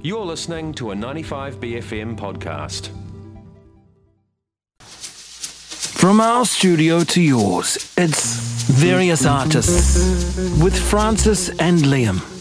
You're listening to a 95BFM podcast. From our studio to yours, it's Various Artists with Frances and Liam.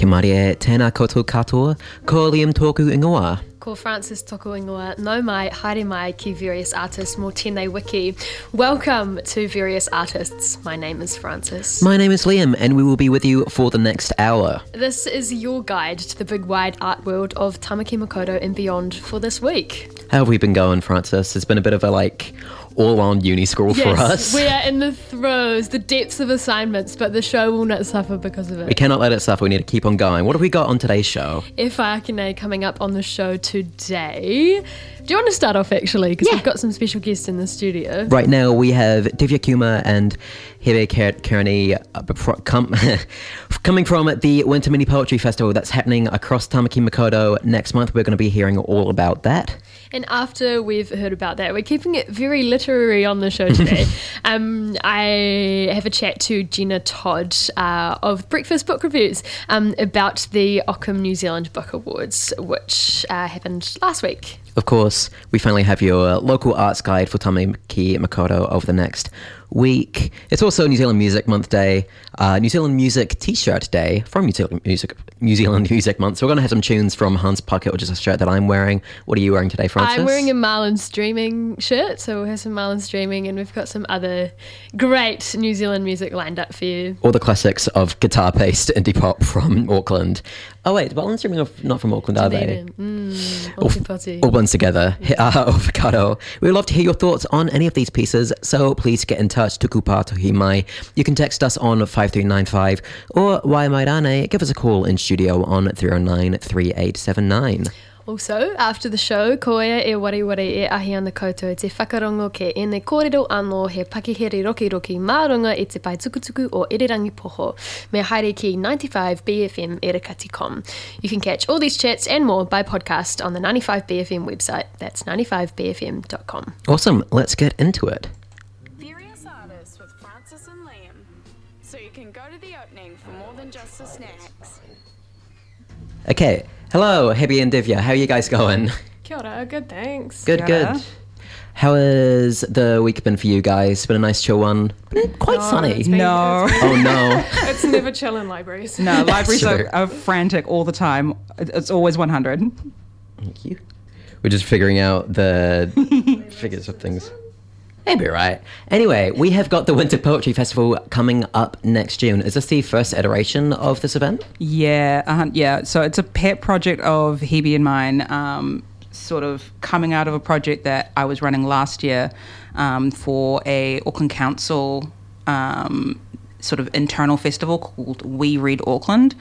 Ahi Marie, tēnā koutou katoa, ko Liam tōku ingoa. Ko Frances Toko Ingoa, no mai, haere mai ki Various Artists mō tēnei wiki. Welcome to Various Artists. My name is Frances. My name is Liam, and we will be with you for the next hour. This is your guide to the big wide art world of Tamaki Makaurau and beyond for this week. How have we been going, Frances? It's been a bit of a like all on uni school for us. we are in the throes, the depths of assignments, but the show will not suffer because of it. We cannot let it suffer. We need to keep on going. What have we got on today's show? Ifa Akane coming up on the show today. Do you want to start off actually? Because we've got some special guests in the studio. Right now, we have Divya Kumar and Hebe Kearney uh, com- coming from the Winter Mini Poetry Festival that's happening across Tamaki Makaurau next month. We're going to be hearing all about that. And after we've heard about that, we're keeping it very literary on the show today. um, I have a chat to Jenna Todd uh, of Breakfast Book Reviews um, about the Ockham New Zealand Book Awards, which uh, happened last week. Of course, we finally have your local arts guide for Tamaki Makaurau over the next week. It's also New Zealand Music Month Day, uh, New Zealand Music T-shirt Day from New Zealand Music New Zealand Music Month. So we're going to have some tunes from Hans Pucket, which is a shirt that I'm wearing. What are you wearing today, Frances? I'm wearing a Marlins Dreaming shirt, so we'll have some Marlins Dreaming, and we've got some other great New Zealand music lined up for you. all the classics of guitar-based indie pop from Auckland. Oh wait, Well, Streaming are not from Auckland, are they? Mm, All, Together. Avocado. We would love to hear your thoughts on any of these pieces, so please get in touch. Tukupa tohi mai. You can text us on 5395 or Waimairane. Give us a call in studio on 309 3879. Also, after the show, koea e wariwari e ahi ana koutou te whakarongo ke ene kōrero anō he pakihere roki roki mārunga i te pai tukutuku o Irirangi Poho, me haere ki 95BFM Erekati.com. You can catch all these chats and more by podcast on the 95BFM website. That's 95BFM.com. Awesome. Let's get into it. Various artists with Frances and Liam. So you can go to the opening for more than just the snacks. Okay. Hello, Hebe and Divya. How are you guys going? Kia ora, good thanks. Good, Kia ora. good. How has the week been for you guys? Been a nice chill one. Been quite sunny. it's been- No. Oh no. It's never chill in libraries. No, libraries true. are, are frantic all the time. It's always 100. Thank you. We're just figuring out the figures of things. Maybe right. Anyway, we have got the Winter Poetry Festival coming up next June. Is this the first iteration of this event? Yeah, uh, yeah. So it's a pet project of Hebe and mine, um, sort of coming out of a project that I was running last year um, for a Auckland Council um, sort of internal festival called We Read Auckland.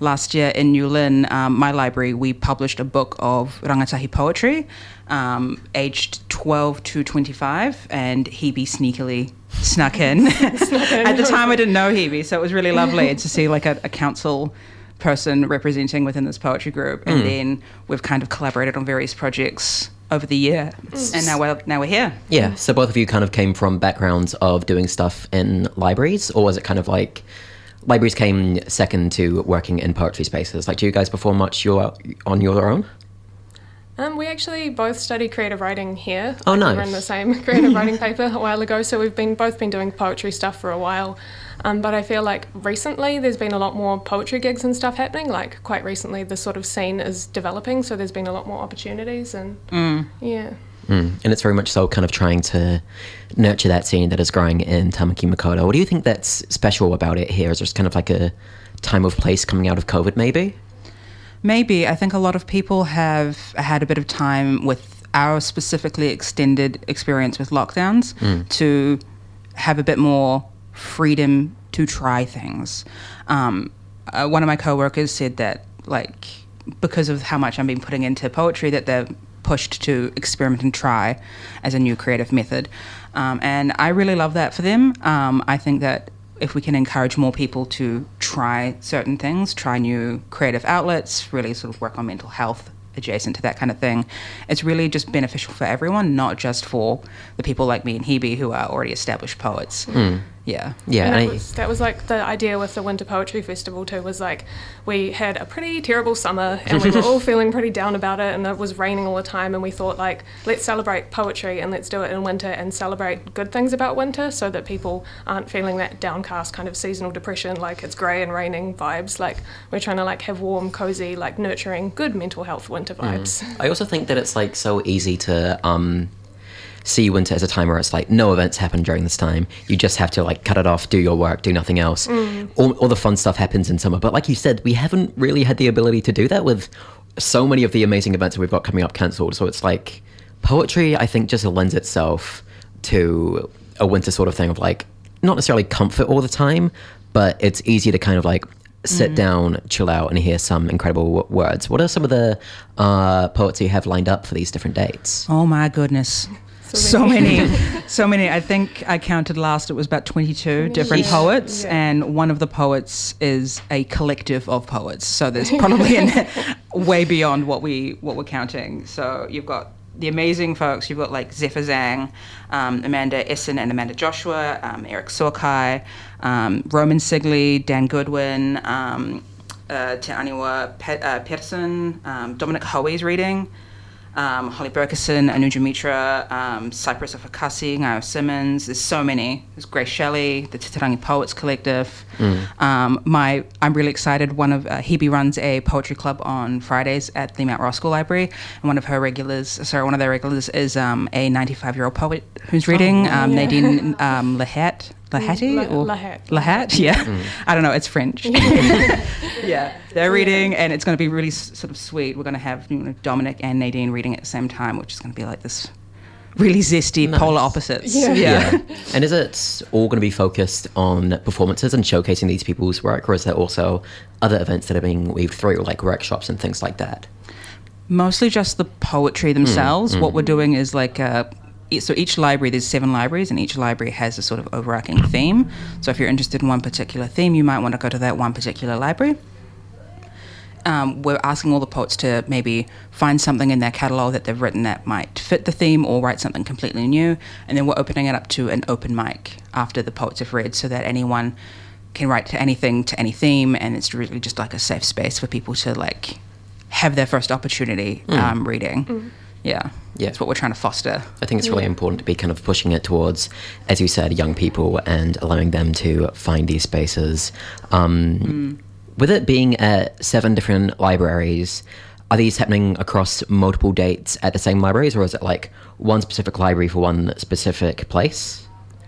Last year in New Lynn, um, my library, we published a book of rangatahi poetry, um, aged 12 to 25, and Hebe sneakily snuck in. At the time, I didn't know Hebe, so it was really lovely to see like a, a council person representing within this poetry group, and then we've kind of collaborated on various projects over the year, and now we're now we're here. Yeah. So both of you kind of came from backgrounds of doing stuff in libraries, or was it kind of like libraries came second to working in poetry spaces? Like, do you guys perform much your on your own? Um, we actually both study creative writing here. Oh, Like, nice. We ran the same creative writing paper a while ago, so we've been both been doing poetry stuff for a while. Um, but I feel like recently there's been a lot more poetry gigs and stuff happening. Like quite recently, the sort of scene is developing, so there's been a lot more opportunities and yeah. Mm. And it's very much so kind of trying to nurture that scene that is growing in Tamaki Makaurau. What do you think that's special about it here? Is there just kind of like a time of place coming out of COVID, maybe? Maybe. I think a lot of people have had a bit of time with our specifically extended experience with lockdowns to have a bit more freedom to try things. Um, uh, one of my coworkers said that, like, because of how much I've been putting into poetry, that they're pushed to experiment and try as a new creative method. Um, and I really love that for them. Um, I think that if we can encourage more people to try certain things, try new creative outlets, really sort of work on mental health adjacent to that kind of thing. It's really just beneficial for everyone, not just for the people like me and Hebe who are already established poets. Yeah. Yeah, And and that I- was, that was like the idea with the Winter Poetry Festival too. Was like we had a pretty terrible summer and we were all feeling pretty down about it, and it was raining all the time. And we thought like let's celebrate poetry and let's do it in winter and celebrate good things about winter, so that people aren't feeling that downcast kind of seasonal depression, like it's grey and raining vibes. Like we're trying to like have warm, cozy, like nurturing, good mental health winter vibes. I also think that it's like so easy to um, see winter as a time where it's like no events happen during this time. You just have to like cut it off, do your work, do nothing else. All, all the fun stuff happens in summer. But like you said, we haven't really had the ability to do that with so many of the amazing events that we've got coming up cancelled. So it's like poetry, I think, just lends itself to a winter sort of thing of like not necessarily comfort all the time, but it's easy to kind of like sit down, chill out, and hear some incredible w- words. What are some of the uh, poets you have lined up for these different dates? Oh my goodness. So many, so many. I think I counted last. It was about twenty-two different Yeah. poets, Yeah. and one of the poets is a collective of poets. So there's probably an, way beyond what we what we're counting. So you've got the amazing folks. You've got like Zephyr Zhang, um, Amanda Essen, and Amanda Joshua, um, Eric Sorkai, um, Roman Sigley, Dan Goodwin. Um, uh, Te Aniwa Pe- uh, Peterson, um, Dominic Hoey's reading, um, Holly Berkeson, Anuja Mitra, um, Cypress of Akasi, Ngaio Simmons. There's so many. There's Grace Shelley, the Titirangi Poets Collective. Um, my, I'm really excited. One of uh, Hebe runs a poetry club on Fridays at the Mount Roskill Library, and one of her regulars, sorry, one of their regulars is um, a 95 year old poet who's reading, um, Nadine um, Lahat. Lahati La- or Lahat. Lahat, yeah. I don't know. It's French. yeah, they're reading, and it's going to be really s- sort of sweet. We're going to have you know, Dominic and Nadine reading at the same time, which is going to be like this really zesty polar opposites. Yeah. yeah and is it all going to be focused on performances and showcasing these people's work, or is there also other events that are being weaved through, like workshops and things like that? Mostly just the poetry themselves. What we're doing is like uh, e- so each library there's seven libraries and each library has a sort of overarching theme. So if you're interested in one particular theme, you might want to go to that one particular library. Um, we're asking all the poets to maybe find something in their catalog that they've written that might fit the theme or write something completely new. And then we're opening it up to an open mic after the poets have read so that anyone can write to anything to any theme. And it's really just like a safe space for people to like have their first opportunity um, reading. Yeah. Yeah. That's what we're trying to foster. I think it's really important to be kind of pushing it towards, as you said, young people and allowing them to find these spaces. Um, With it being at seven different libraries, are these happening across multiple dates at the same libraries, or is it like one specific library for one specific place?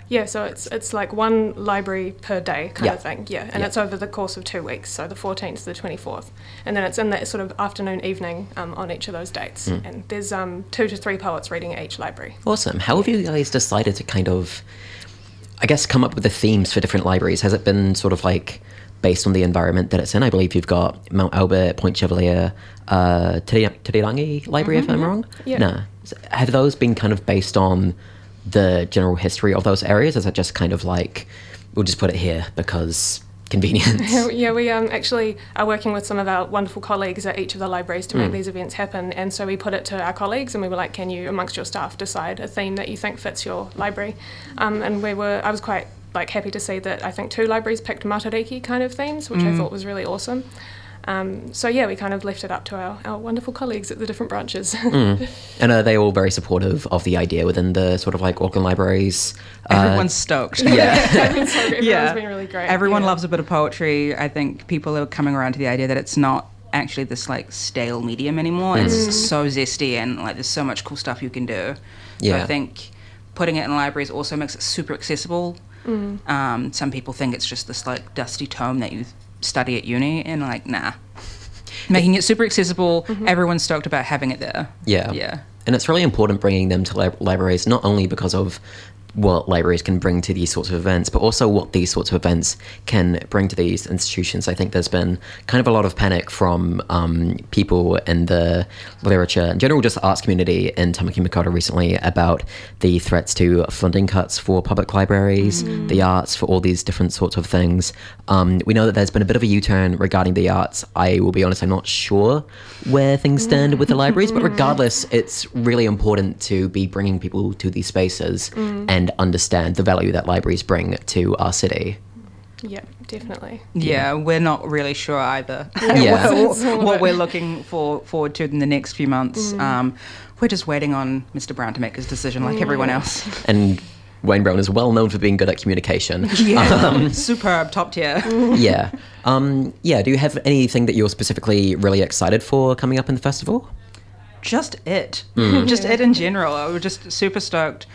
Yeah, so it's it's like one library per day kind Yeah. of thing. Yeah, and Yeah. it's over the course of two weeks, so the 14th to the 24th, and then it's in that sort of afternoon evening um, on each of those dates. Hmm. And there's um, two to three poets reading at each library. Awesome. How have you guys decided to kind of, I guess, come up with the themes for different libraries? Has it been sort of like based on the environment that it's in? I believe you've got Mount Albert, Point Chevalier, uh, Titirangi Library, if I'm wrong. Yeah. S- Have those been kind of based on the general history of those areas? Is it just kind of like, we'll just put it here because convenience? yeah, we um, actually are working with some of our wonderful colleagues at each of the libraries to make these events happen. And so we put it to our colleagues, and we were like, "Can you, amongst your staff, decide a theme that you think fits your library?" Um, and we were, I was quite like happy to see that I think two libraries picked Matariki kind of themes, which I thought was really awesome. Um, so yeah, we kind of left it up to our, our wonderful colleagues at the different branches. and are they all very supportive of the idea within the sort of like Auckland libraries? Uh, Everyone's stoked. yeah. Everyone's so- everyone's been really great. Everyone yeah. loves a bit of poetry. I think people are coming around to the idea that it's not actually this like stale medium anymore. Mm. It's so zesty and like there's so much cool stuff you can do. So Yeah. I think putting it in libraries also makes it super accessible. Mm. Um, some people think it's just this like dusty tome that you study at uni, and like nah. Making it super accessible, Mm-hmm. everyone's stoked about having it there. Yeah. Yeah. And it's really important bringing them to lib- libraries, not only because of what libraries can bring to these sorts of events, but also what these sorts of events can bring to these institutions. I think there's been kind of a lot of panic from um, people in the literature, in general, just arts community in Tamaki Makaurau recently about the threats to funding cuts for public libraries, the arts, for all these different sorts of things. Um, we know that there's been a bit of a U-turn regarding the arts. I will be honest, I'm not sure where things stand with the libraries, but regardless, it's really important to be bringing people to these spaces and understand the value that libraries bring to our city. Yeah, definitely. Yeah, we're not really sure either. Yeah. what, what we're looking for forward to in the next few months. Um, we're just waiting on Mr. Brown to make his decision, like everyone else. And Wayne Brown is well known for being good at communication. Yeah, superb, top tier. yeah. Um, yeah. Do you have anything that you're specifically really excited for coming up in the festival? just it, just it in general. We're just super stoked.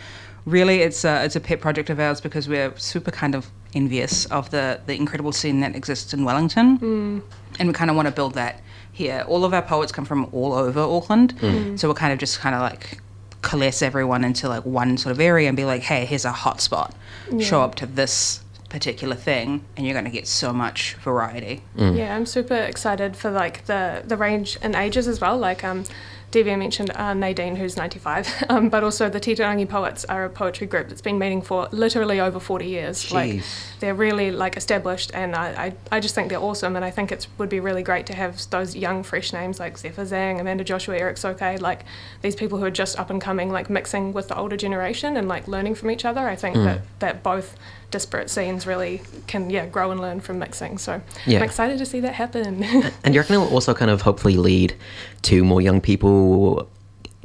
Really, it's a it's a pet project of ours because we're super kind of envious of the the incredible scene that exists in Wellington, mm. and we kind of want to build that here. All of our poets come from all over Auckland, mm. Mm. so we're kind of just kind of like coalesce everyone into like one sort of area and be like, hey, here's a hot spot. Show up to this particular thing, and you're going to get so much variety. Yeah, I'm super excited for like the the range and ages as well. Like um, Divya mentioned uh, Nadine, who's 95, um, but also the Titirangi Poets are a poetry group that's been meeting for literally over 40 years. Like they're really like established, and I, I, I just think they're awesome. And I think it would be really great to have those young, fresh names like Zephyr Zhang, Amanda Joshua, Eric Soke, like these people who are just up and coming, like mixing with the older generation and like learning from each other. I think that that both disparate scenes really can yeah grow and learn from mixing. So Yeah. I'm excited to see that happen. And you reckon it will also kind of hopefully lead to more young people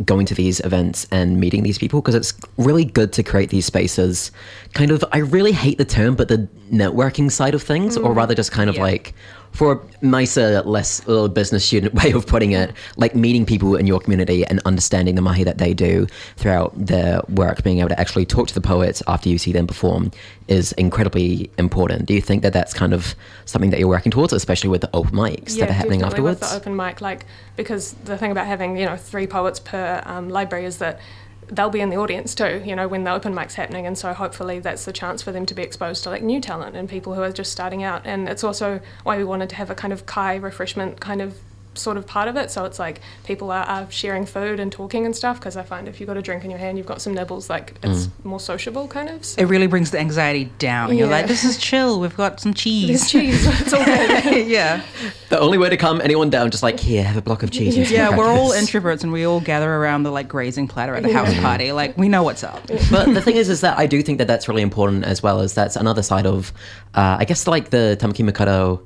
going to these events and meeting these people because it's really good to create these spaces. Kind of, I really hate the term, but the networking side of things, or mm. rather just kind of Yeah. like, for a nicer, less little business student way of putting it, like meeting people in your community and understanding the mahi that they do throughout their work, being able to actually talk to the poets after you see them perform is incredibly important. Do you think that that's kind of something that you're working towards, especially with the open mics that are happening afterwards? With the open mic, like because the thing about having you know three poets per um, library is that they'll be in the audience too. You know when the open mic's happening, and so hopefully that's the chance for them to be exposed to like new talent and people who are just starting out. And it's also why we wanted to have a kind of kai refreshment kind of sort of part of it. So it's like people are, are sharing food and talking and stuff because I find if you've got a drink in your hand, you've got some nibbles, like it's Mm. more sociable kind of. So It really brings the anxiety down. You're like, this is chill. We've got some there's cheese. cheese. it's all good. yeah. The only way to calm anyone down, just like here, have a block of cheese. and some Yeah, we're all introverts and we all gather around the like grazing platter at the house party. Like, we know what's up. but the thing is, is that I do think that that's really important as well as that's another side of, uh, I guess, like the Tamaki Makaurau.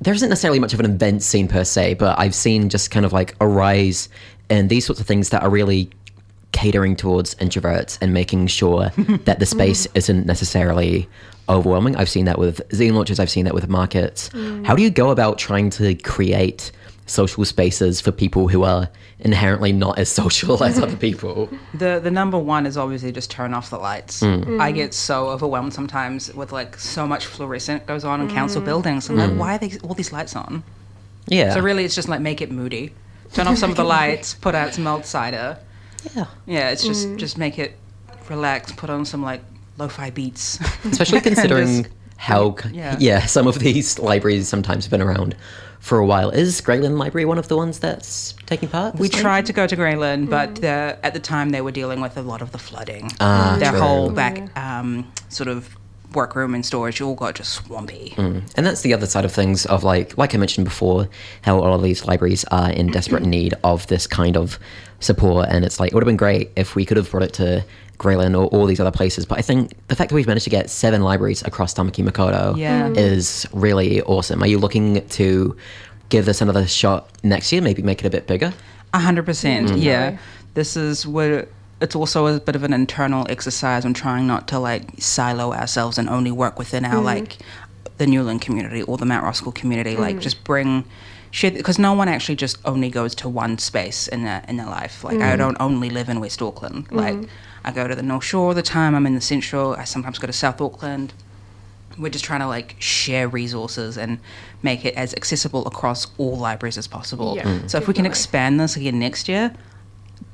There isn't necessarily much of an event scene per se, but I've seen just kind of like a rise in these sorts of things that are really catering towards introverts and making sure that the space isn't necessarily overwhelming. I've seen that with zine launches, I've seen that with markets. Mm. How do you go about trying to create social spaces for people who are inherently not as social as other people? The the number one is obviously just turn off the lights. Mm. Mm. I get so overwhelmed sometimes with like so much fluorescent goes on in mm. council buildings. I'm like, why are these, all these lights on? Yeah. So really, it's just like make it moody. Turn off some of the lights. Put out some malt cider. yeah. Yeah, it's just just make it relax. Put on some like lo-fi beats. especially considering just- how yeah. yeah. some of these libraries sometimes have been around for a while. Is Grey Lynn Library one of the ones that's taking part? We time? tried to go to Grey Lynn, but the, at the time they were dealing with a lot of the flooding. Ah, Their true. whole back um, sort of workroom and storage all got just swampy. And that's the other side of things of like like I mentioned before, how all of these libraries are in desperate need of this kind of support and it's like it would have been great if we could have brought it to Grey Lynn or all these other places. But I think the fact that we've managed to get seven libraries across Tamaki Makaurau Yeah. Mm. is really awesome. Are you looking to give this another shot next year, maybe make it a bit bigger? A hundred percent. Mm-hmm. Yeah. This is where it's also a bit of an internal exercise on trying not to like silo ourselves and only work within our like the New Lynn community or the Mount Roskill community. Like just bring shit because no one actually just only goes to one space in their in their life. Like I don't only live in West Auckland. Like I go to the North Shore all the time. I'm in the Central. I sometimes go to South Auckland we're just trying to like share resources and make it as accessible across all libraries as possible. Yeah. So if we can expand this again next year,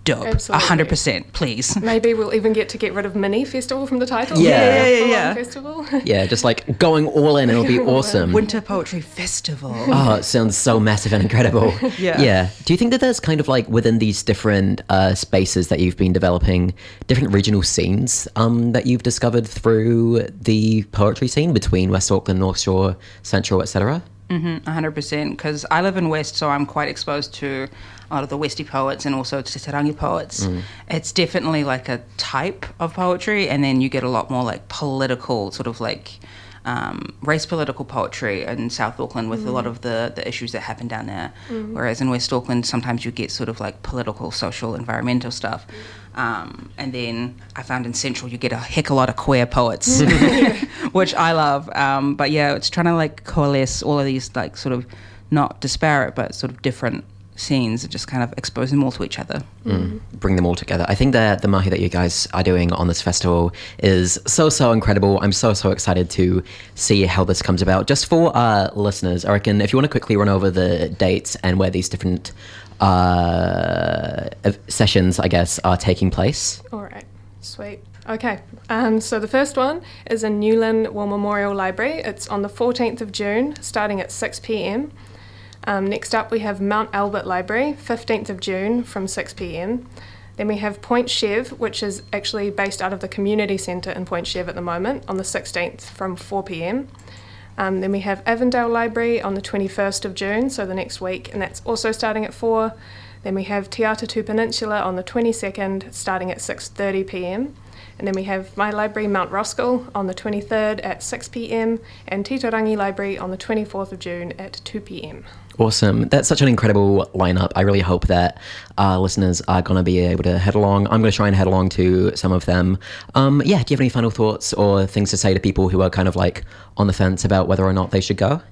dope. Absolutely. hundred percent, please. Maybe we'll even get to get rid of mini festival from the title. Yeah. Yeah, yeah, Full-on yeah. Festival. Yeah, just like going all in, it'll be awesome. Winter Poetry Festival. Oh, it sounds so massive and incredible. Yeah. Yeah. Do you think that there's kind of like within these different uh, spaces that you've been developing, different regional scenes um, that you've discovered through the poetry scene between West Auckland, North Shore, Central, etc.? A hundred percent. Because I live in West, so I'm quite exposed to a lot of the Westie poets and also Te Rangi poets. It's definitely like a type of poetry, and then you get a lot more like political, sort of like um, race political poetry in South Auckland with a lot of the, the issues that happen down there. Whereas in West Auckland, sometimes you get sort of like political, social, environmental stuff. Um, and then I found in Central you get a heck of a lot of queer poets, which I love. Um, but yeah, it's trying to like coalesce all of these like sort of not disparate but sort of different scenes and just kind of expose them all to each other. bring them all together. I think that the mahi that you guys are doing on this festival is so so incredible. I'm so so excited to see how this comes about. Just for our listeners, I reckon if you want to quickly run over the dates and where these different uh, sessions, I guess, are taking place. All right, sweet. Okay, um, so the first one is in New Lynn War Memorial Library. It's on the 14th of June, starting at 6 pm. Um, next up, we have Mount Albert Library, 15th of June from 6 pm. Then we have Point Chev, which is actually based out of the community centre in Point Chev at the moment, on the 16th from 4 pm. Um, then we have Avondale Library on the 21st of June, so the next week, and that's also starting at 4. Then we have Te Atatu Peninsula on the 22nd, starting at 6:30 p.m. And then we have My Library Mount Roskill on the 23rd at 6 p.m. and Titirangi Library on the 24th of June at 2 p.m. Awesome. That's such an incredible lineup. I really hope that our listeners are going to be able to head along. I'm going to try and head along to some of them. Um, yeah, do you have any final thoughts or things to say to people who are kind of like on the fence about whether or not they should go?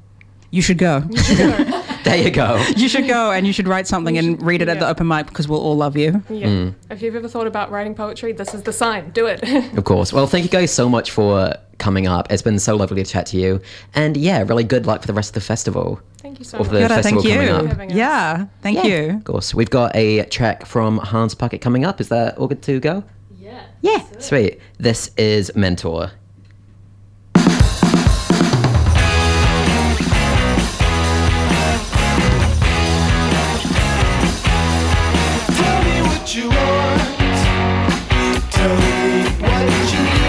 You should go. There you go. you should go and you should write something and read it at the open mic because we'll all love you. Yeah. Hmm. If you've ever thought about writing poetry, this is the sign. Do it. Of course. Well, thank you guys so much for coming up. It's been so lovely to chat to you. And yeah, really good luck for the rest of the festival. Thank you so much. the Kia thank you. coming up. Having us. Yeah, thank you. Of course. We've got a track from Hans Pucket coming up. Is that all good to go? Yeah. Yeah. Sweet. This is Mentor. Me what you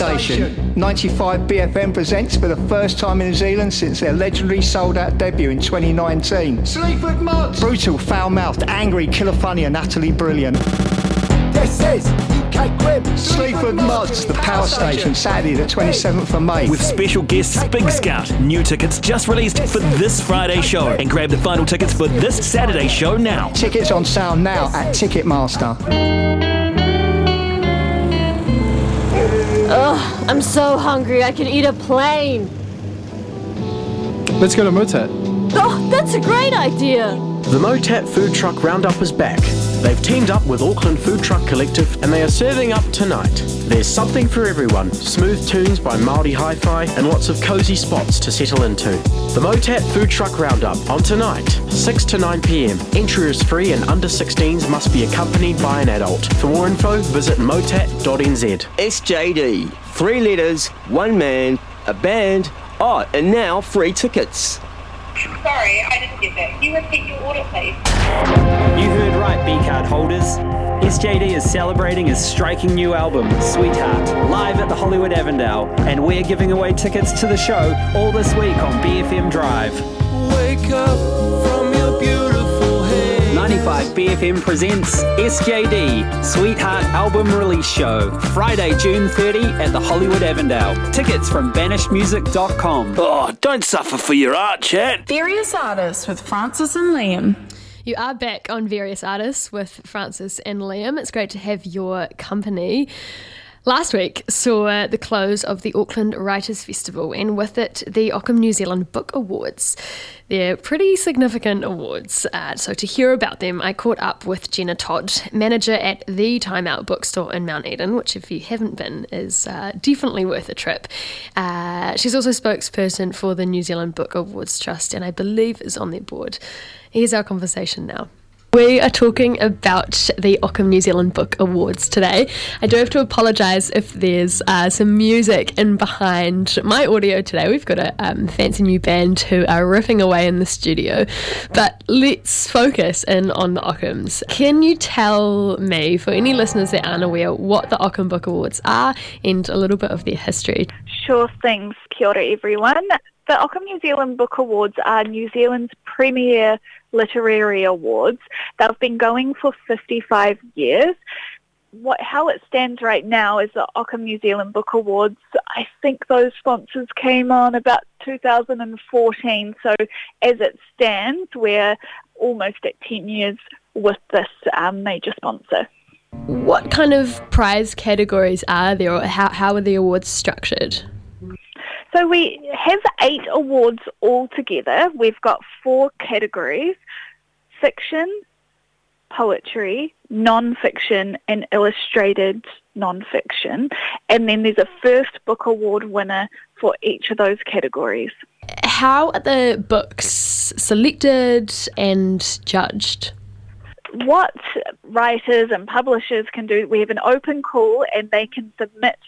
station. 95 BFM presents for the first time in New Zealand since their legendary sold out debut in 2019. Sleaford Mods! Brutal, foul mouthed, angry, killer funny, and utterly brilliant. This is UK Crib. Sleaford Mods, the power station, Saturday, the 27th of May. With special guests Big Scout. New tickets just released for this Friday show. And grab the final tickets for this Saturday show now. Tickets on sale now at Ticketmaster. Ugh, I'm so hungry. I could eat a plane. Let's go to Motat. Oh, that's a great idea. The Motat Food Truck Roundup is back. They've teamed up with Auckland Food Truck Collective and they are serving up tonight. There's something for everyone smooth tunes by Māori Hi Fi and lots of cosy spots to settle into. The Motat Food Truck Roundup on tonight, 6 to 9 pm. Entry is free and under 16s must be accompanied by an adult. For more info, visit motat.nz. SJD. Three letters, one man, a band. Oh, and now free tickets. Sorry, I didn't get that. Can you repeat your order, please? You heard right, B card holders. SJD is celebrating his striking new album, Sweetheart, live at the Hollywood Avondale, and we're giving away tickets to the show all this week on BFM Drive. Wake up from your beautiful haze. 95 BFM presents SJD Sweetheart Album Release Show, Friday, June 30 at the Hollywood Avondale. Tickets from banishedmusic.com. Oh, don't suffer for your art, chat. Various artists with Frances and Liam. You are back on various artists with Frances and Liam. It's great to have your company. Last week saw the close of the Auckland Writers Festival and with it the Ockham New Zealand Book Awards. They're pretty significant awards, uh, so to hear about them, I caught up with Jenna Todd, manager at the Time Out Bookstore in Mount Eden, which, if you haven't been, is uh, definitely worth a trip. Uh, she's also spokesperson for the New Zealand Book Awards Trust and I believe is on their board. Here's our conversation now. We are talking about the Ockham New Zealand Book Awards today. I do have to apologise if there's uh, some music in behind my audio today. We've got a um, fancy new band who are riffing away in the studio. But let's focus in on the Ockhams. Can you tell me, for any listeners that aren't aware, what the Ockham Book Awards are and a little bit of their history? Sure things. Kia ora, everyone. The Ockham New Zealand Book Awards are New Zealand's premier literary awards. They've been going for 55 years. What, how it stands right now is the Ockham New Zealand Book Awards. I think those sponsors came on about 2014. So as it stands, we're almost at 10 years with this um, major sponsor. What kind of prize categories are there, or how, how are the awards structured? So we have eight awards altogether. We've got four categories, fiction, poetry, non-fiction and illustrated non-fiction. And then there's a first book award winner for each of those categories. How are the books selected and judged? What writers and publishers can do, we have an open call and they can submit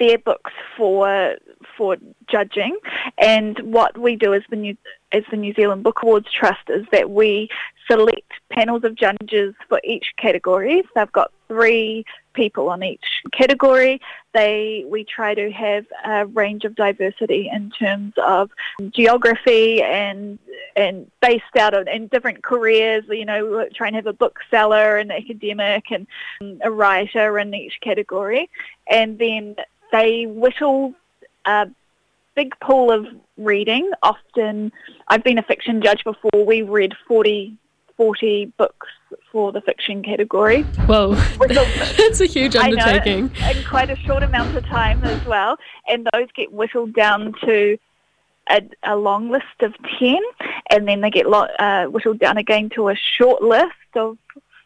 their books for for judging. And what we do as the New as the New Zealand Book Awards Trust is that we select panels of judges for each category. They've got three people on each category. They we try to have a range of diversity in terms of geography and and based out of in different careers. You know, try and have a bookseller, an academic, and a writer in each category, and then they whittle a big pool of reading. Often, I've been a fiction judge before. We read 40, 40 books for the fiction category. Whoa, that's a huge undertaking. I know, in quite a short amount of time as well. And those get whittled down to a, a long list of 10, and then they get lo- uh, whittled down again to a short list of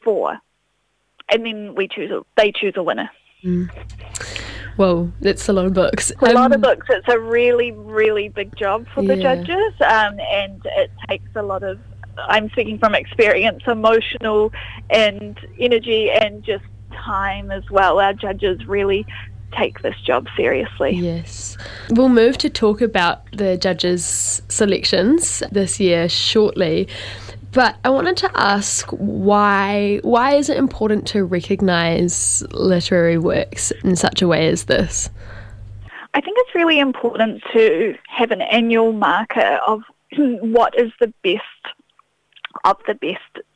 four. And then we choose a, they choose a winner. Mm. Whoa, it's a lot of books. It's a um, lot of books. It's a really, really big job for the judges, um, and it takes a lot of. I'm speaking from experience, emotional and energy, and just time as well. Our judges really take this job seriously. Yes. We'll move to talk about the judges' selections this year shortly. But I wanted to ask why why is it important to recognise literary works in such a way as this? I think it's really important to have an annual marker of what is the best of the best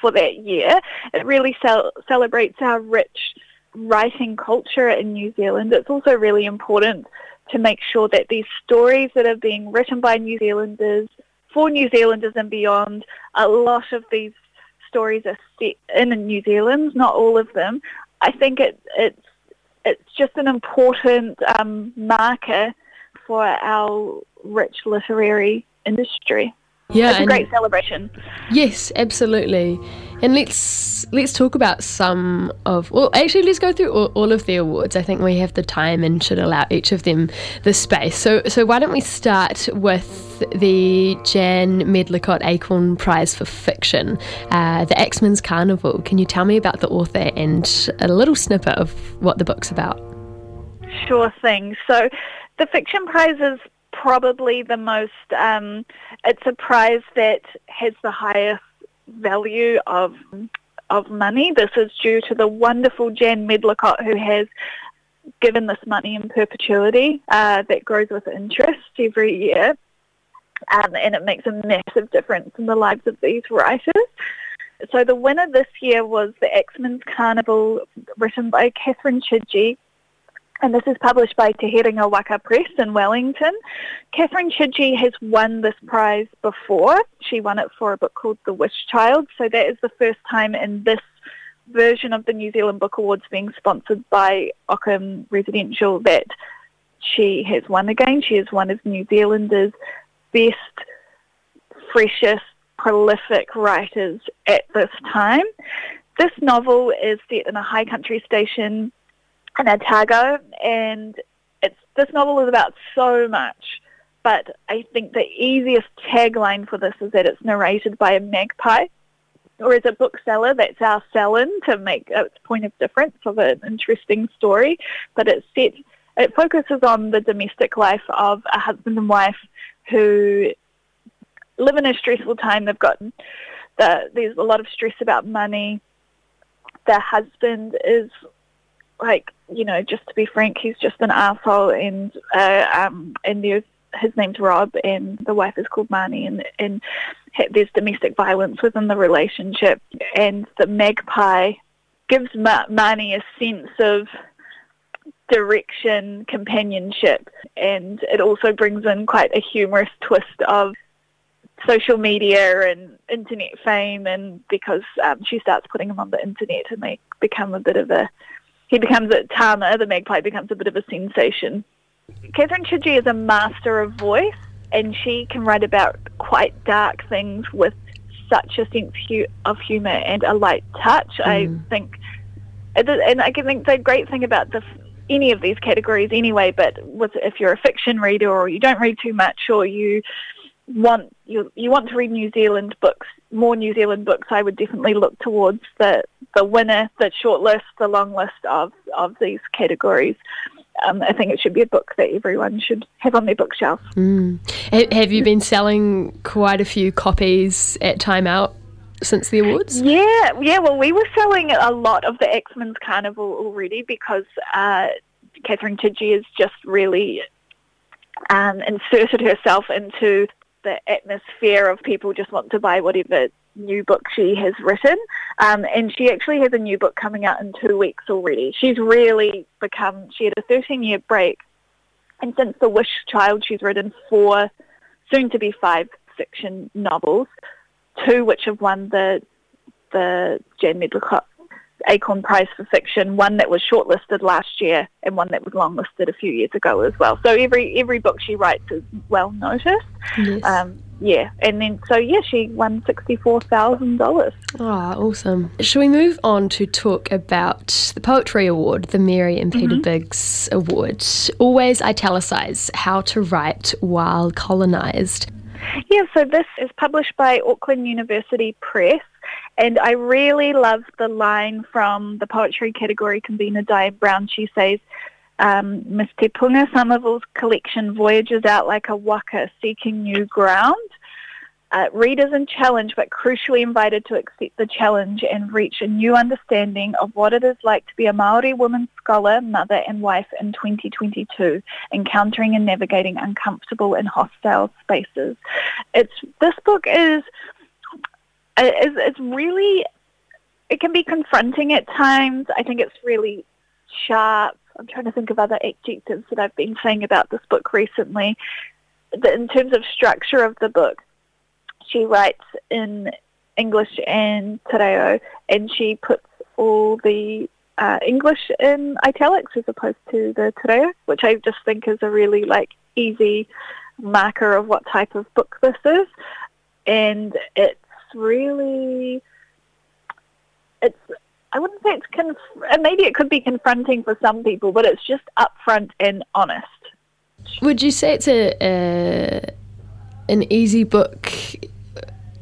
for that year. It really cel- celebrates our rich writing culture in New Zealand. It's also really important to make sure that these stories that are being written by New Zealanders for New Zealanders and beyond, a lot of these stories are set in New Zealand, not all of them. I think it, it's it's just an important um, marker for our rich literary industry. Yeah, it's a great celebration. Yes, absolutely. And let's let's talk about some of. Well, actually, let's go through all, all of the awards. I think we have the time and should allow each of them the space. So, so why don't we start with the Jan Medlicott Acorn Prize for Fiction, uh, the Axeman's Carnival. Can you tell me about the author and a little snippet of what the book's about? Sure thing. So, the fiction prize is probably the most. Um, it's a prize that has the highest value of of money. This is due to the wonderful Jan Medlicott, who has given this money in perpetuity uh, that grows with interest every year, um, and it makes a massive difference in the lives of these writers. So the winner this year was the Axeman's Carnival, written by Catherine Chidgey, and this is published by Te Herenga Waka Press in Wellington. Catherine Chidgey has won this prize before. She won it for a book called The Wish Child, so that is the first time in this version of the New Zealand Book Awards being sponsored by Ockham Residential that she has won again. She is one of New Zealand's best, freshest, prolific writers at this time. This novel is set in a high country station in Otago, and it's this novel is about so much. But I think the easiest tagline for this is that it's narrated by a magpie, or as a bookseller, that's our sell-in to make its point of difference of an interesting story. But it's set, it focuses on the domestic life of a husband and wife who live in a stressful time. They've got the, there's a lot of stress about money. The husband is like you know, just to be frank, he's just an asshole, and uh, um, and there's his name's Rob, and the wife is called Marnie, and and there's domestic violence within the relationship, and the magpie gives Ma- Marnie a sense of direction, companionship, and it also brings in quite a humorous twist of social media and internet fame, and because um, she starts putting him on the internet, and they become a bit of a he becomes a Tama, the magpie becomes a bit of a sensation. Catherine Chidgey is a master of voice, and she can write about quite dark things with such a sense of humour and a light touch. I mm. think, and I can think the great thing about the any of these categories anyway, but with if you're a fiction reader or you don't read too much or you want you you want to read New Zealand books, more New Zealand books, I would definitely look towards the the winner, the short list, the long list of of these categories. Um, I think it should be a book that everyone should have on their bookshelf. Mm. Have you been selling quite a few copies at Time Out since the awards? Yeah, yeah. Well, we were selling a lot of the Axeman's Carnival already because uh, Catherine Chidgey has just really um, inserted herself into the atmosphere of people just want to buy whatever new book she has written. Um, and she actually has a new book coming out in two weeks already. She's really become, she had a 13-year break. And since The Wish Child, she's written four, soon to be five fiction novels, two which have won the the Jan Medlicott Acorn Prize for Fiction, one that was shortlisted last year and one that was longlisted a few years ago as well. So every every book she writes is well noticed. Yes. Um, yeah, and then so yeah, she won sixty four thousand dollars. Ah, awesome. Shall we move on to talk about the Poetry Award, the Mary and Peter Mhm. Biggs Award? Always italicise how to write while colonised. Yeah, so this is published by Auckland University Press, and I really love the line from the poetry category convener Diane Brown. She says, um, Miss Te Punga Somerville's collection voyages out like a waka seeking new ground. uh, readers and challenged, but crucially invited to accept the challenge and reach a new understanding of what it is like to be a Maori woman scholar, mother, and wife in 2022, encountering and navigating uncomfortable and hostile spaces. It's this book is is it's really it can be confronting at times. I think it's really sharp. I'm trying to think of other adjectives that I've been saying about this book recently. In terms of structure of the book, she writes in English and Te Reo, and she puts all the uh, English in italics as opposed to the Te Reo, which I just think is a really like easy marker of what type of book this is. And it's really, it's, I wouldn't say it's, conf- and maybe it could be confronting for some people, but it's just upfront and honest. Would you say it's a, a an easy book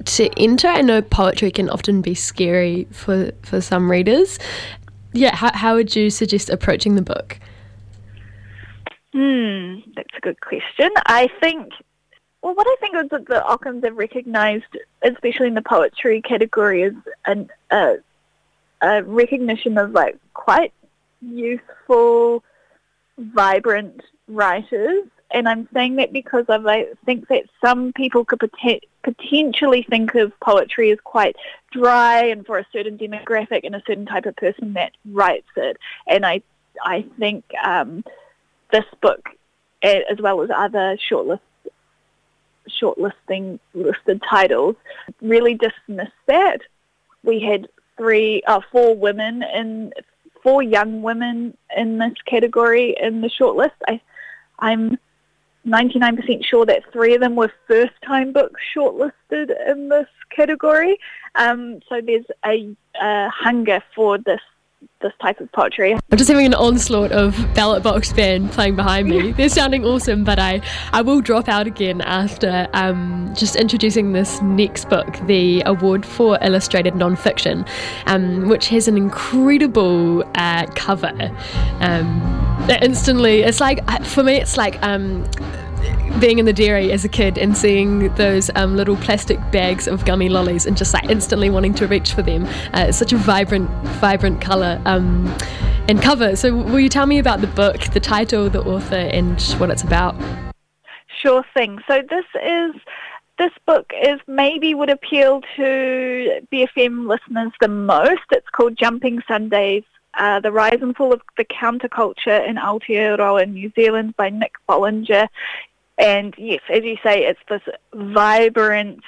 to enter? I know poetry can often be scary for, for some readers. Yeah, how, how would you suggest approaching the book? Hmm, that's a good question. I think, well, what I think is that the Ockhams have recognised, especially in the poetry category, is an, a, a recognition of like quite youthful, vibrant writers. And I'm saying that because of, I think that some people could poten- potentially think of poetry as quite dry and for a certain demographic and a certain type of person that writes it. And I, I think um, this book, as well as other shortlist shortlisting listed titles, really dismissed that. We had three, uh, four women in four young women in this category in the shortlist. I, I'm 99% sure that three of them were first-time books shortlisted in this category. Um, so there's a, a hunger for this this type of poetry. I'm just having an onslaught of ballot box band playing behind me. They're sounding awesome, but I, I will drop out again after um, just introducing this next book, the Award for Illustrated Nonfiction, um, which has an incredible uh, cover. Um, instantly, it's like, for me, it's like um, being in the dairy as a kid and seeing those um, little plastic bags of gummy lollies and just like instantly wanting to reach for them. Uh, it's such a vibrant, vibrant colour um, and cover. So, will you tell me about the book, the title, the author, and what it's about? Sure thing. So this is this book is maybe would appeal to BFM listeners the most. It's called Jumping Sundays. Uh, the Rise and Fall of the Counterculture in Aotearoa, New Zealand by Nick Bollinger. And yes, as you say, it's this vibrant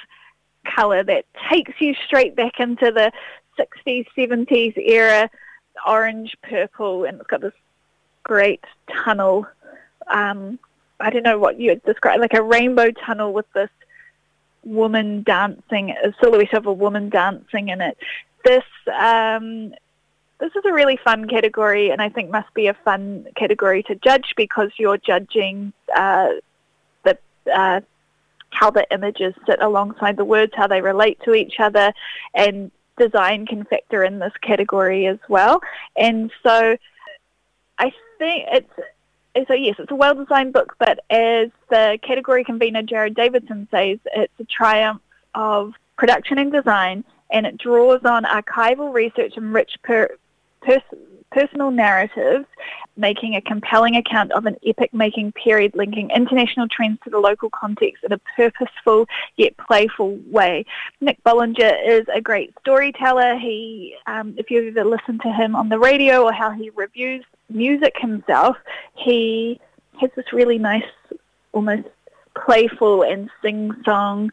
colour that takes you straight back into the 60s, 70s era, orange, purple, and it's got this great tunnel. Um, I don't know what you would describe, like a rainbow tunnel with this woman dancing, a silhouette of a woman dancing in it. This um, this is a really fun category, and I think must be a fun category to judge because you're judging uh, uh, how the images sit alongside the words, how they relate to each other, and design can factor in this category as well. And so, I think it's so yes, it's a well-designed book, but as the category convener Jared Davidson says, it's a triumph of production and design, and it draws on archival research and rich per, pers- personal narratives, making a compelling account of an epic-making period linking international trends to the local context in a purposeful yet playful way. Nick Bollinger is a great storyteller. He, um, if you've ever listened to him on the radio or how he reviews music himself, he has this really nice, almost playful and sing-song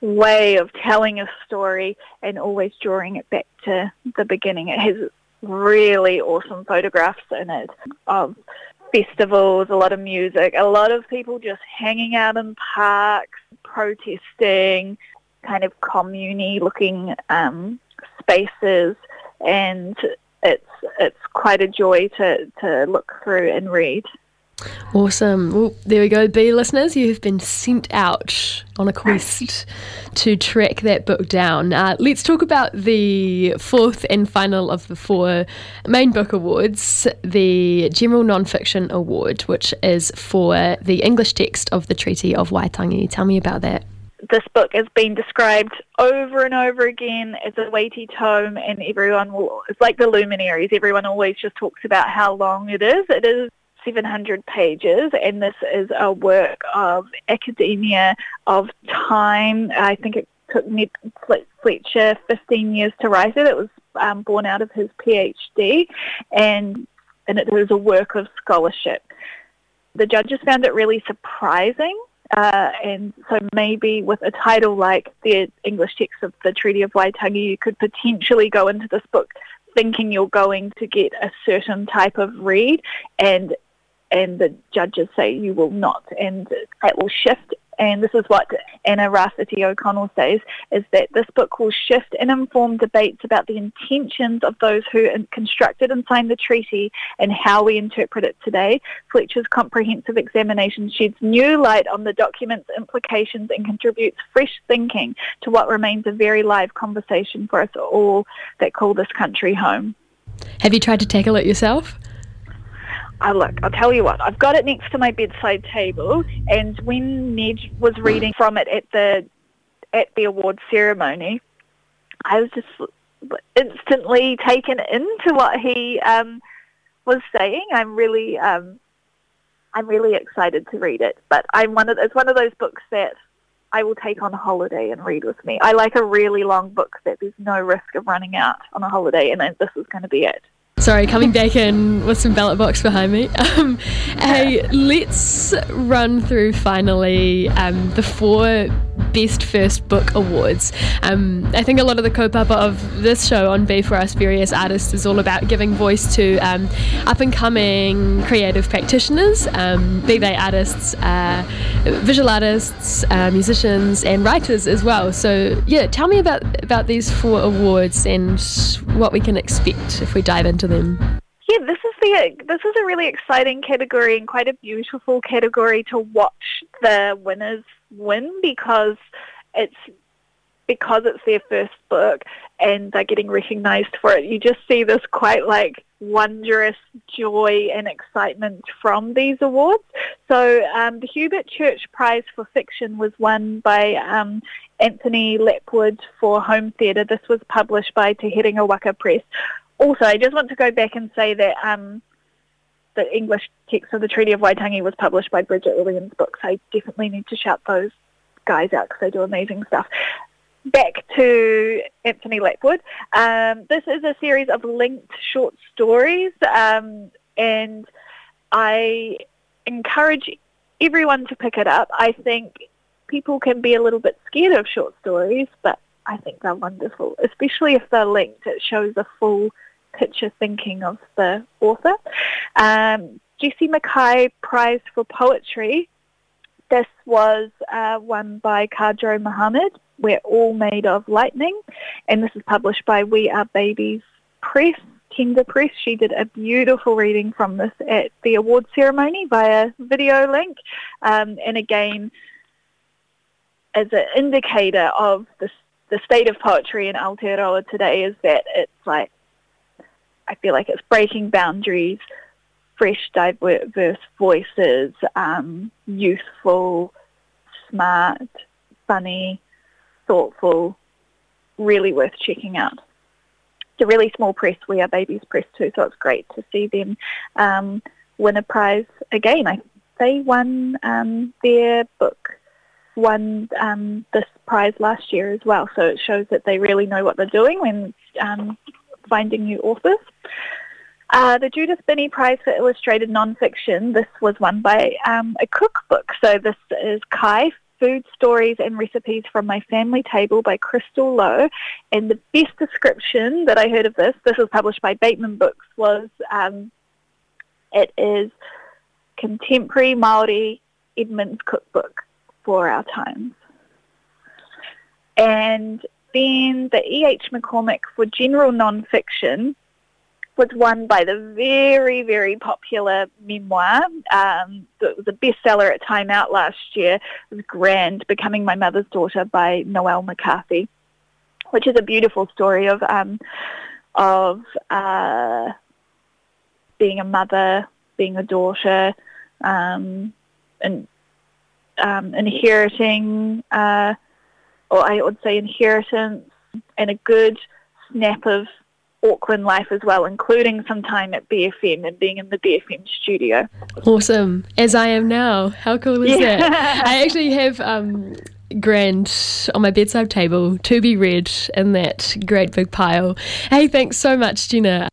way of telling a story and always drawing it back to the beginning. It has really awesome photographs in it of festivals, a lot of music, a lot of people just hanging out in parks, protesting, kind of commune looking um, spaces and it's it's quite a joy to, to look through and read. Awesome. Well, there we go. B listeners, you have been sent out on a quest to track that book down. Uh, let's talk about the fourth and final of the four main book awards the General Nonfiction Award, which is for the English text of the Treaty of Waitangi. Tell me about that. this book has been described over and over again as a weighty tome, and everyone will. It's like the luminaries. Everyone always just talks about how long it is. It is 700 pages, and this is a work of academia, of time. I think it took Ned Fletcher 15 years to write it. It was um, born out of his PhD, and and it is a work of scholarship. The judges found it really surprising uh, and so maybe with a title like the English text of the Treaty of Waitangi, you could potentially go into this book thinking you're going to get a certain type of read, and and the judges say you will not, and it will shift and this is what Anna Rafferty O'Connell says, is that this book will shift and inform debates about the intentions of those who constructed and signed the treaty and how we interpret it today. Fletcher's comprehensive examination sheds new light on the document's implications and contributes fresh thinking to what remains a very live conversation for us all that call this country home. Have you tried to tackle it yourself? Oh, look, I'll tell you what. I've got it next to my bedside table, and when Ned was reading from it at the at the award ceremony, I was just instantly taken into what he um, was saying. I'm really, um, I'm really excited to read it. But I'm one of it's one of those books that I will take on holiday and read with me. I like a really long book that there's no risk of running out on a holiday, and this is going to be it. Sorry, coming back in with some ballot box behind me. Um, hey, let's run through finally um, the four Best First Book Awards. Um, I think a lot of the kaupapa of this show on B for Us Various Artists is all about giving voice to um, up and coming creative practitioners, um, be they artists, uh, visual artists, uh, musicians, and writers as well. So, yeah, tell me about, about these four awards and what we can expect if we dive into them. Yeah, this is the this is a really exciting category and quite a beautiful category to watch the winners win because it's because it's their first book and they're getting recognised for it. You just see this quite like wondrous joy and excitement from these awards. So um, the Hubert Church Prize for Fiction was won by um, Anthony Lapwood for Home Theatre. This was published by Te Herenga Waka Press. Also, I just want to go back and say that um, the English text of the Treaty of Waitangi was published by Bridget Williams Books. I definitely need to shout those guys out because they do amazing stuff. Back to Anthony Lapwood. Um, this is a series of linked short stories, um, and I encourage everyone to pick it up. I think people can be a little bit scared of short stories, but I think they're wonderful, especially if they're linked. It shows a full picture thinking of the author. Um, Jessie Mackay Prize for Poetry. This was uh, won by Khadro Mohamed. We're all made of lightning, and this is published by We Are Babies Press. Tender Press. She did a beautiful reading from this at the award ceremony via video link, um, and again, as an indicator of the the state of poetry in Aotearoa today is that it's like I feel like it's breaking boundaries, fresh, diverse voices, um, youthful, smart, funny, thoughtful, really worth checking out. It's a really small press. We are Babies Press too, so it's great to see them um, win a prize again. I, they won um, their book won um, this prize last year as well, so it shows that they really know what they're doing when um, finding new authors. Uh, the Judith Binney Prize for Illustrated Nonfiction, this was won by um, a cookbook. So this is Kai, Food Stories and Recipes from My Family Table by Christall Lowe. And the best description that I heard of this, this was published by Bateman Books, was um, it is contemporary Māori Edmonds cookbook for our times. And then the E.H. McCormick for general nonfiction was won by the very, very popular memoir. Um, it was a bestseller at Time Out last year. It was Grand, Becoming My Mother's Daughter by Noelle McCarthy, which is a beautiful story of um, of uh, being a mother, being a daughter, um, and um, inheriting uh, or I would say inheritance, and a good snap of Auckland life as well, including some time at BFM and being in the BFM studio. Awesome. As I am now. How cool is Yeah. that? I actually have um, Grand on my bedside table to be read in that great big pile. Hey, thanks so much, Jenna.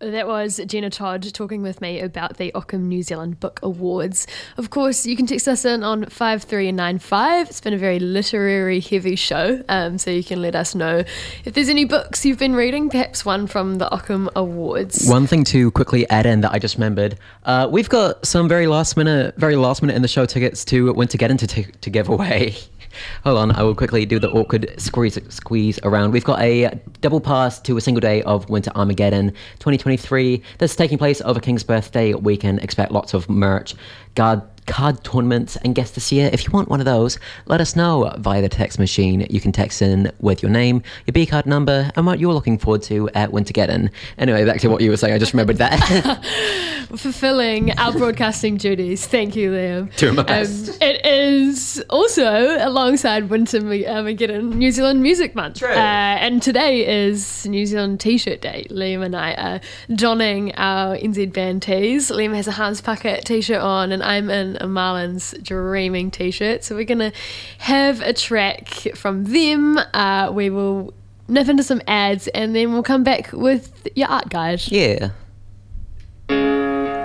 That was Jenna Todd talking with me about the Ockham New Zealand Book Awards. Of course, you can text us in on 5395. It's been a very literary heavy show, um, so you can let us know if there's any books you've been reading, perhaps one from the Ockham Awards. One thing to quickly add in that I just remembered, uh, we've got some very last minute, very last minute in the show tickets to Wintergeddon to, to give away. Hold on, I will quickly do the awkward squeeze squeeze around. We've got a double pass to a single day of Winter Armageddon 2023. That's taking place over King's birthday weekend. Expect lots of merch, guard card tournaments and guests this year. If you want one of those, let us know via the text machine. You can text in with your name, your B card number, and what you're looking forward to at Wintergeddon. Anyway, back to what you were saying. I just remembered that. fulfilling our broadcasting duties. Thank you, Liam. Doing my best. Um, it is also alongside Winter Me- New Zealand Music Month. Uh, and today is New Zealand T-shirt day. Liam and I are donning our NZ band tees. Liam has a Hans Pucket T-shirt on and I'm in a Marlins Dreaming T-shirt. So we're going to have a track from them. Uh, we will nip into some ads and then we'll come back with your art guide. yeah.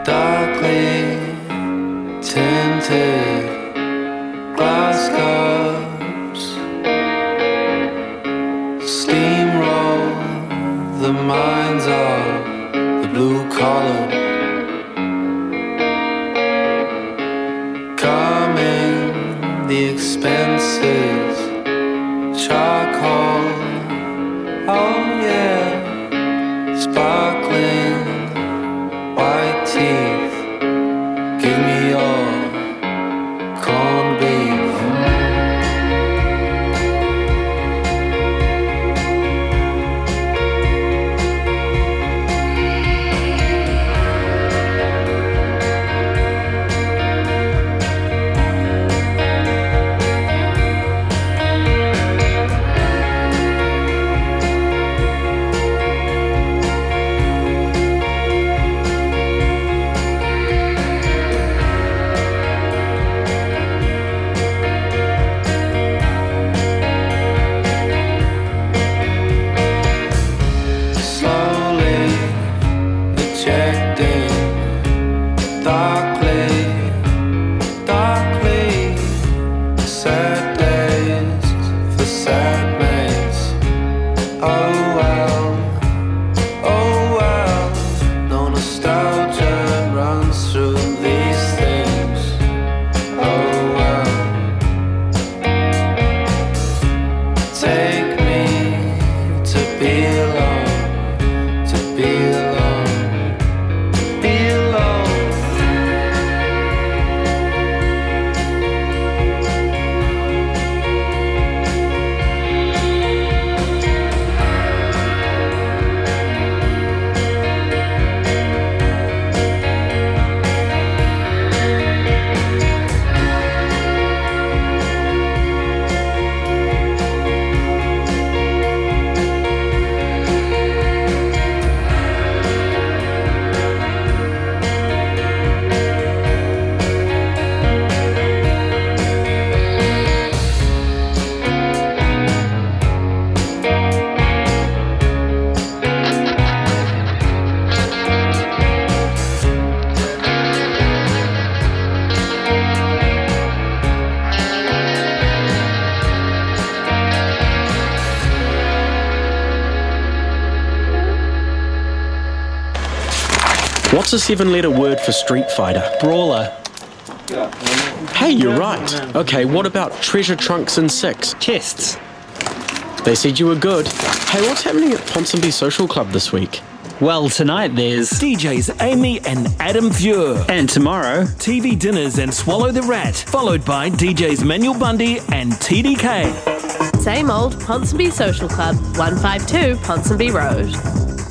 darkly tinted glass expenses charcoal. Oh What's a seven letter word for Street Fighter? Brawler. Hey, you're right. Okay, what about treasure trunks and six? Chests. They said you were good. Hey, what's happening at Ponsonby Social Club this week? Well, tonight there's DJs Amy and Adam Fuhr. And tomorrow, TV dinners and Swallow the Rat, followed by DJs Manuel Bundy and TDK. Same old Ponsonby Social Club, 152 Ponsonby Road.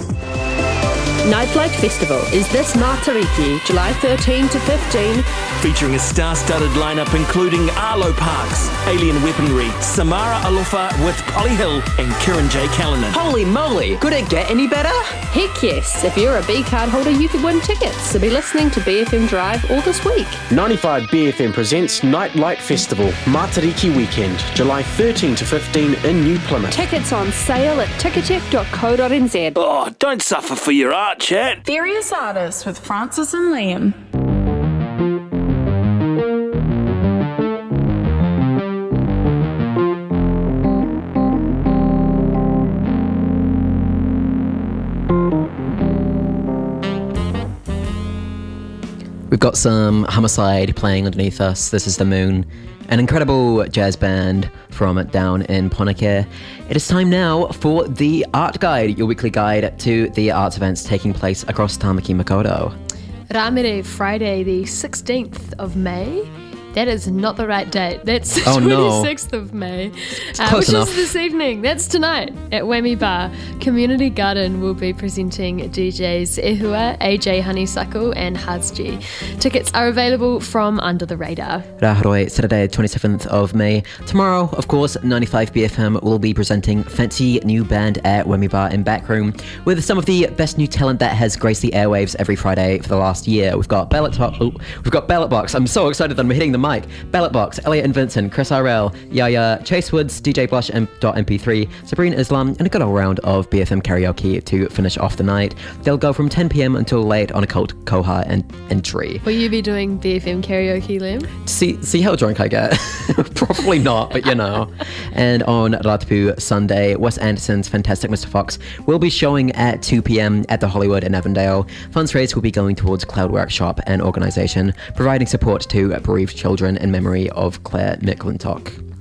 Nightlight Festival is this Matariki, July 13 to 15, featuring a star-studded lineup including Arlo Parks, Alien Weaponry, Samara Alofa with Polly Hill, and Kieran J. Callanan. Holy moly! Could it get any better? Heck yes, if you're a B card holder, you could win tickets. So be listening to BFM Drive all this week. 95 BFM presents Nightlight Festival, Matariki Weekend, July 13 to 15 in New Plymouth. Tickets on sale at ticketek.co.nz. Oh, don't suffer for your art, chat. Various artists with Frances and Liam. Got some homicide playing underneath us. This is the moon, an incredible jazz band from down in Poneke. It is time now for the Art Guide, your weekly guide to the arts events taking place across Tamaki Makaurau. Ramere Friday, the 16th of May. That is not the right date. That's the Oh, no. 26th of May, uh, which enough. is this evening. That's tonight at Whammy Bar. Community Garden will be presenting DJs Ehua, AJ Honeysuckle, and Hazji. Tickets are available from Under the Radar. Rahoroi, Saturday, 27th of May. Tomorrow, of course, 95 BFM will be presenting Fancy New Band at Whammy Bar in Backroom with some of the best new talent that has graced the airwaves every Friday for the last year. We've got Ballot oh, we've got Ballot Box. I'm so excited that I'm hitting the mic. Ballot Box, Elliot and Vincent, Chris RL, Yaya, Chase Woods, DJ Blush and .mp3, Sabrina Islam, and a good old round of BFM karaoke to finish off the night. They'll go from 10 p.m. until late on a cult Koha and entry. Will you be doing BFM karaoke, Liam? See, see how drunk I get. Probably not, but you know. and on Ratapu Sunday, Wes Anderson's Fantastic Mr. Fox will be showing at 2 p.m. at the Hollywood in Avondale. Funds raised will be going towards Cloud Workshop and organisation, providing support to bereaved children in memory of Claire McClintock.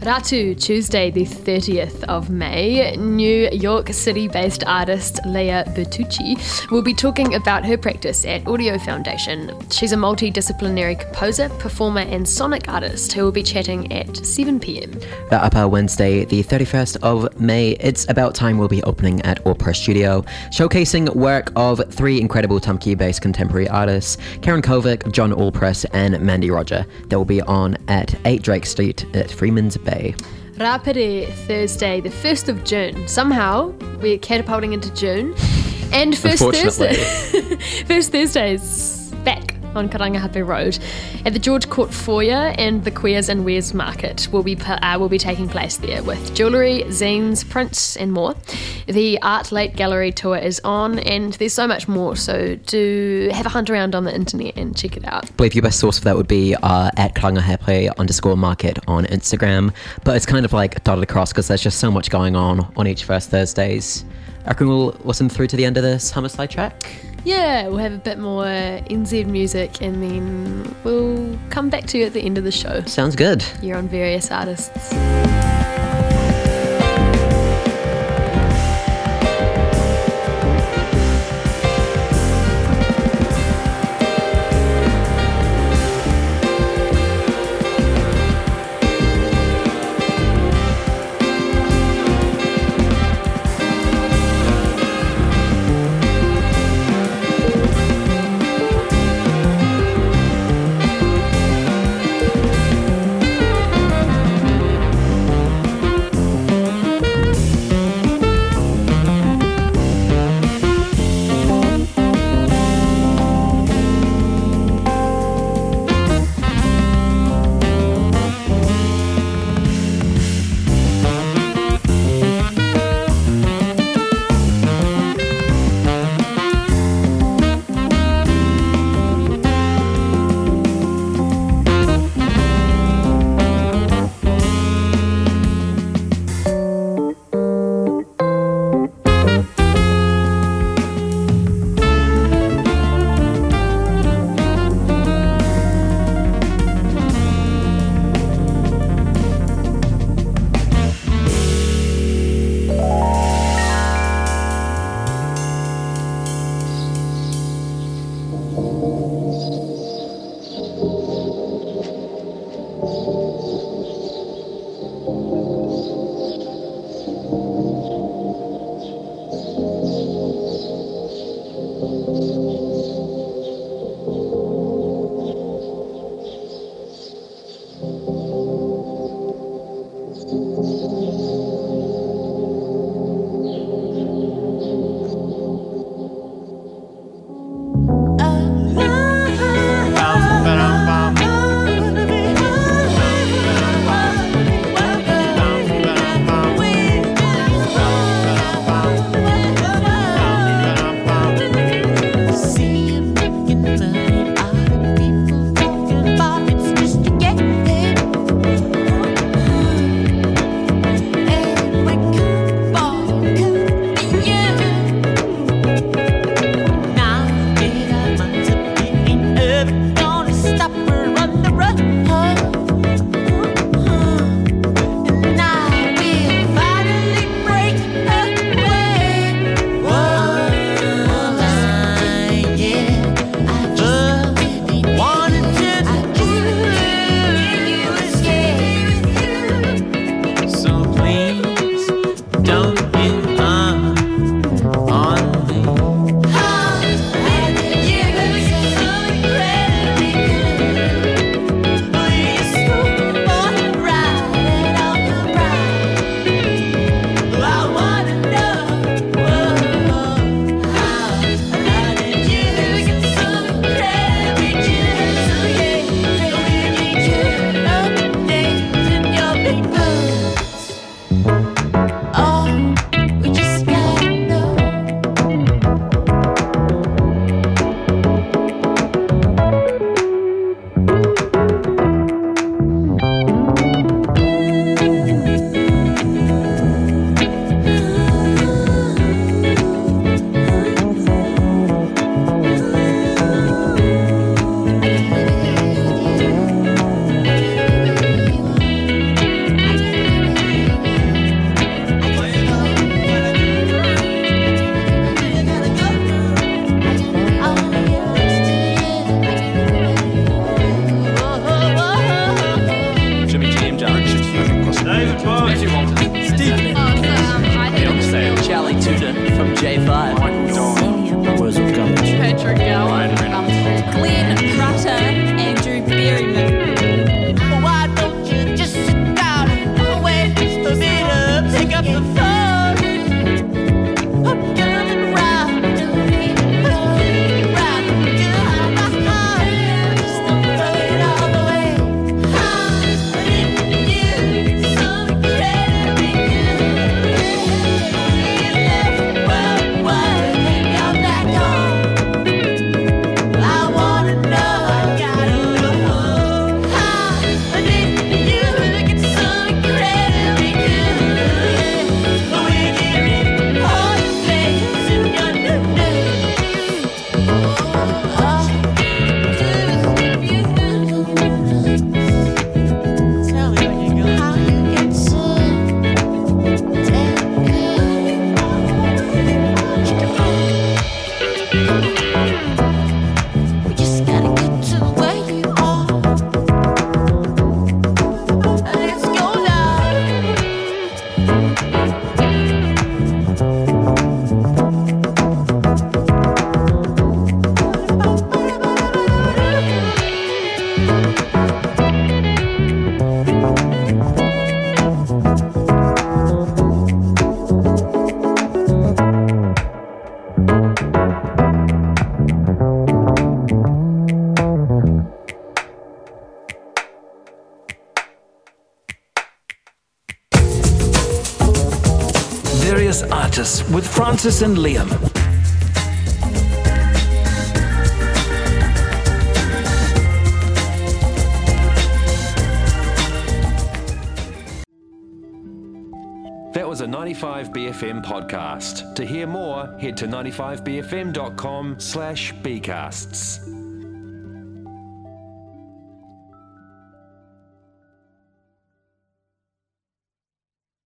Ratu, Tuesday, the 30th of May, New York City based artist Lea Bertucci will be talking about her practice at Audio Foundation. She's a multidisciplinary composer, performer, and sonic artist who will be chatting at 7 pm. The upper Wednesday, the 31st of May, It's About Time will be opening at Opera Studio, showcasing work of three incredible Tamaki based contemporary artists Karen Kovic, John Allpress, and Mandy Roger. They will be on at 8 Drake Street at Freeman's Bay. Rapare, Thursday, the 1st of June. Somehow, we're catapulting into June. And First Thursday. First Thursday is back on Karangahape Road at the George Court Foyer and the Queers and Wares Market will be uh, will be taking place there with jewellery, zines, prints, and more. The Art Late Gallery tour is on, and there's so much more. So do have a hunt around on the internet and check it out. I believe your best source for that would be uh, at Karangahape underscore market on Instagram. But it's kind of like dotted across because there's just so much going on on each first Thursdays. I reckon we'll listen through to the end of this homicide track. Yeah, we'll have a bit more NZ music, and then we'll come back to you at the end of the show. Sounds good. You're on various artists. Frances and Liam. That was a 95BFM podcast. To hear more, head to 95bfm.com slash bcasts.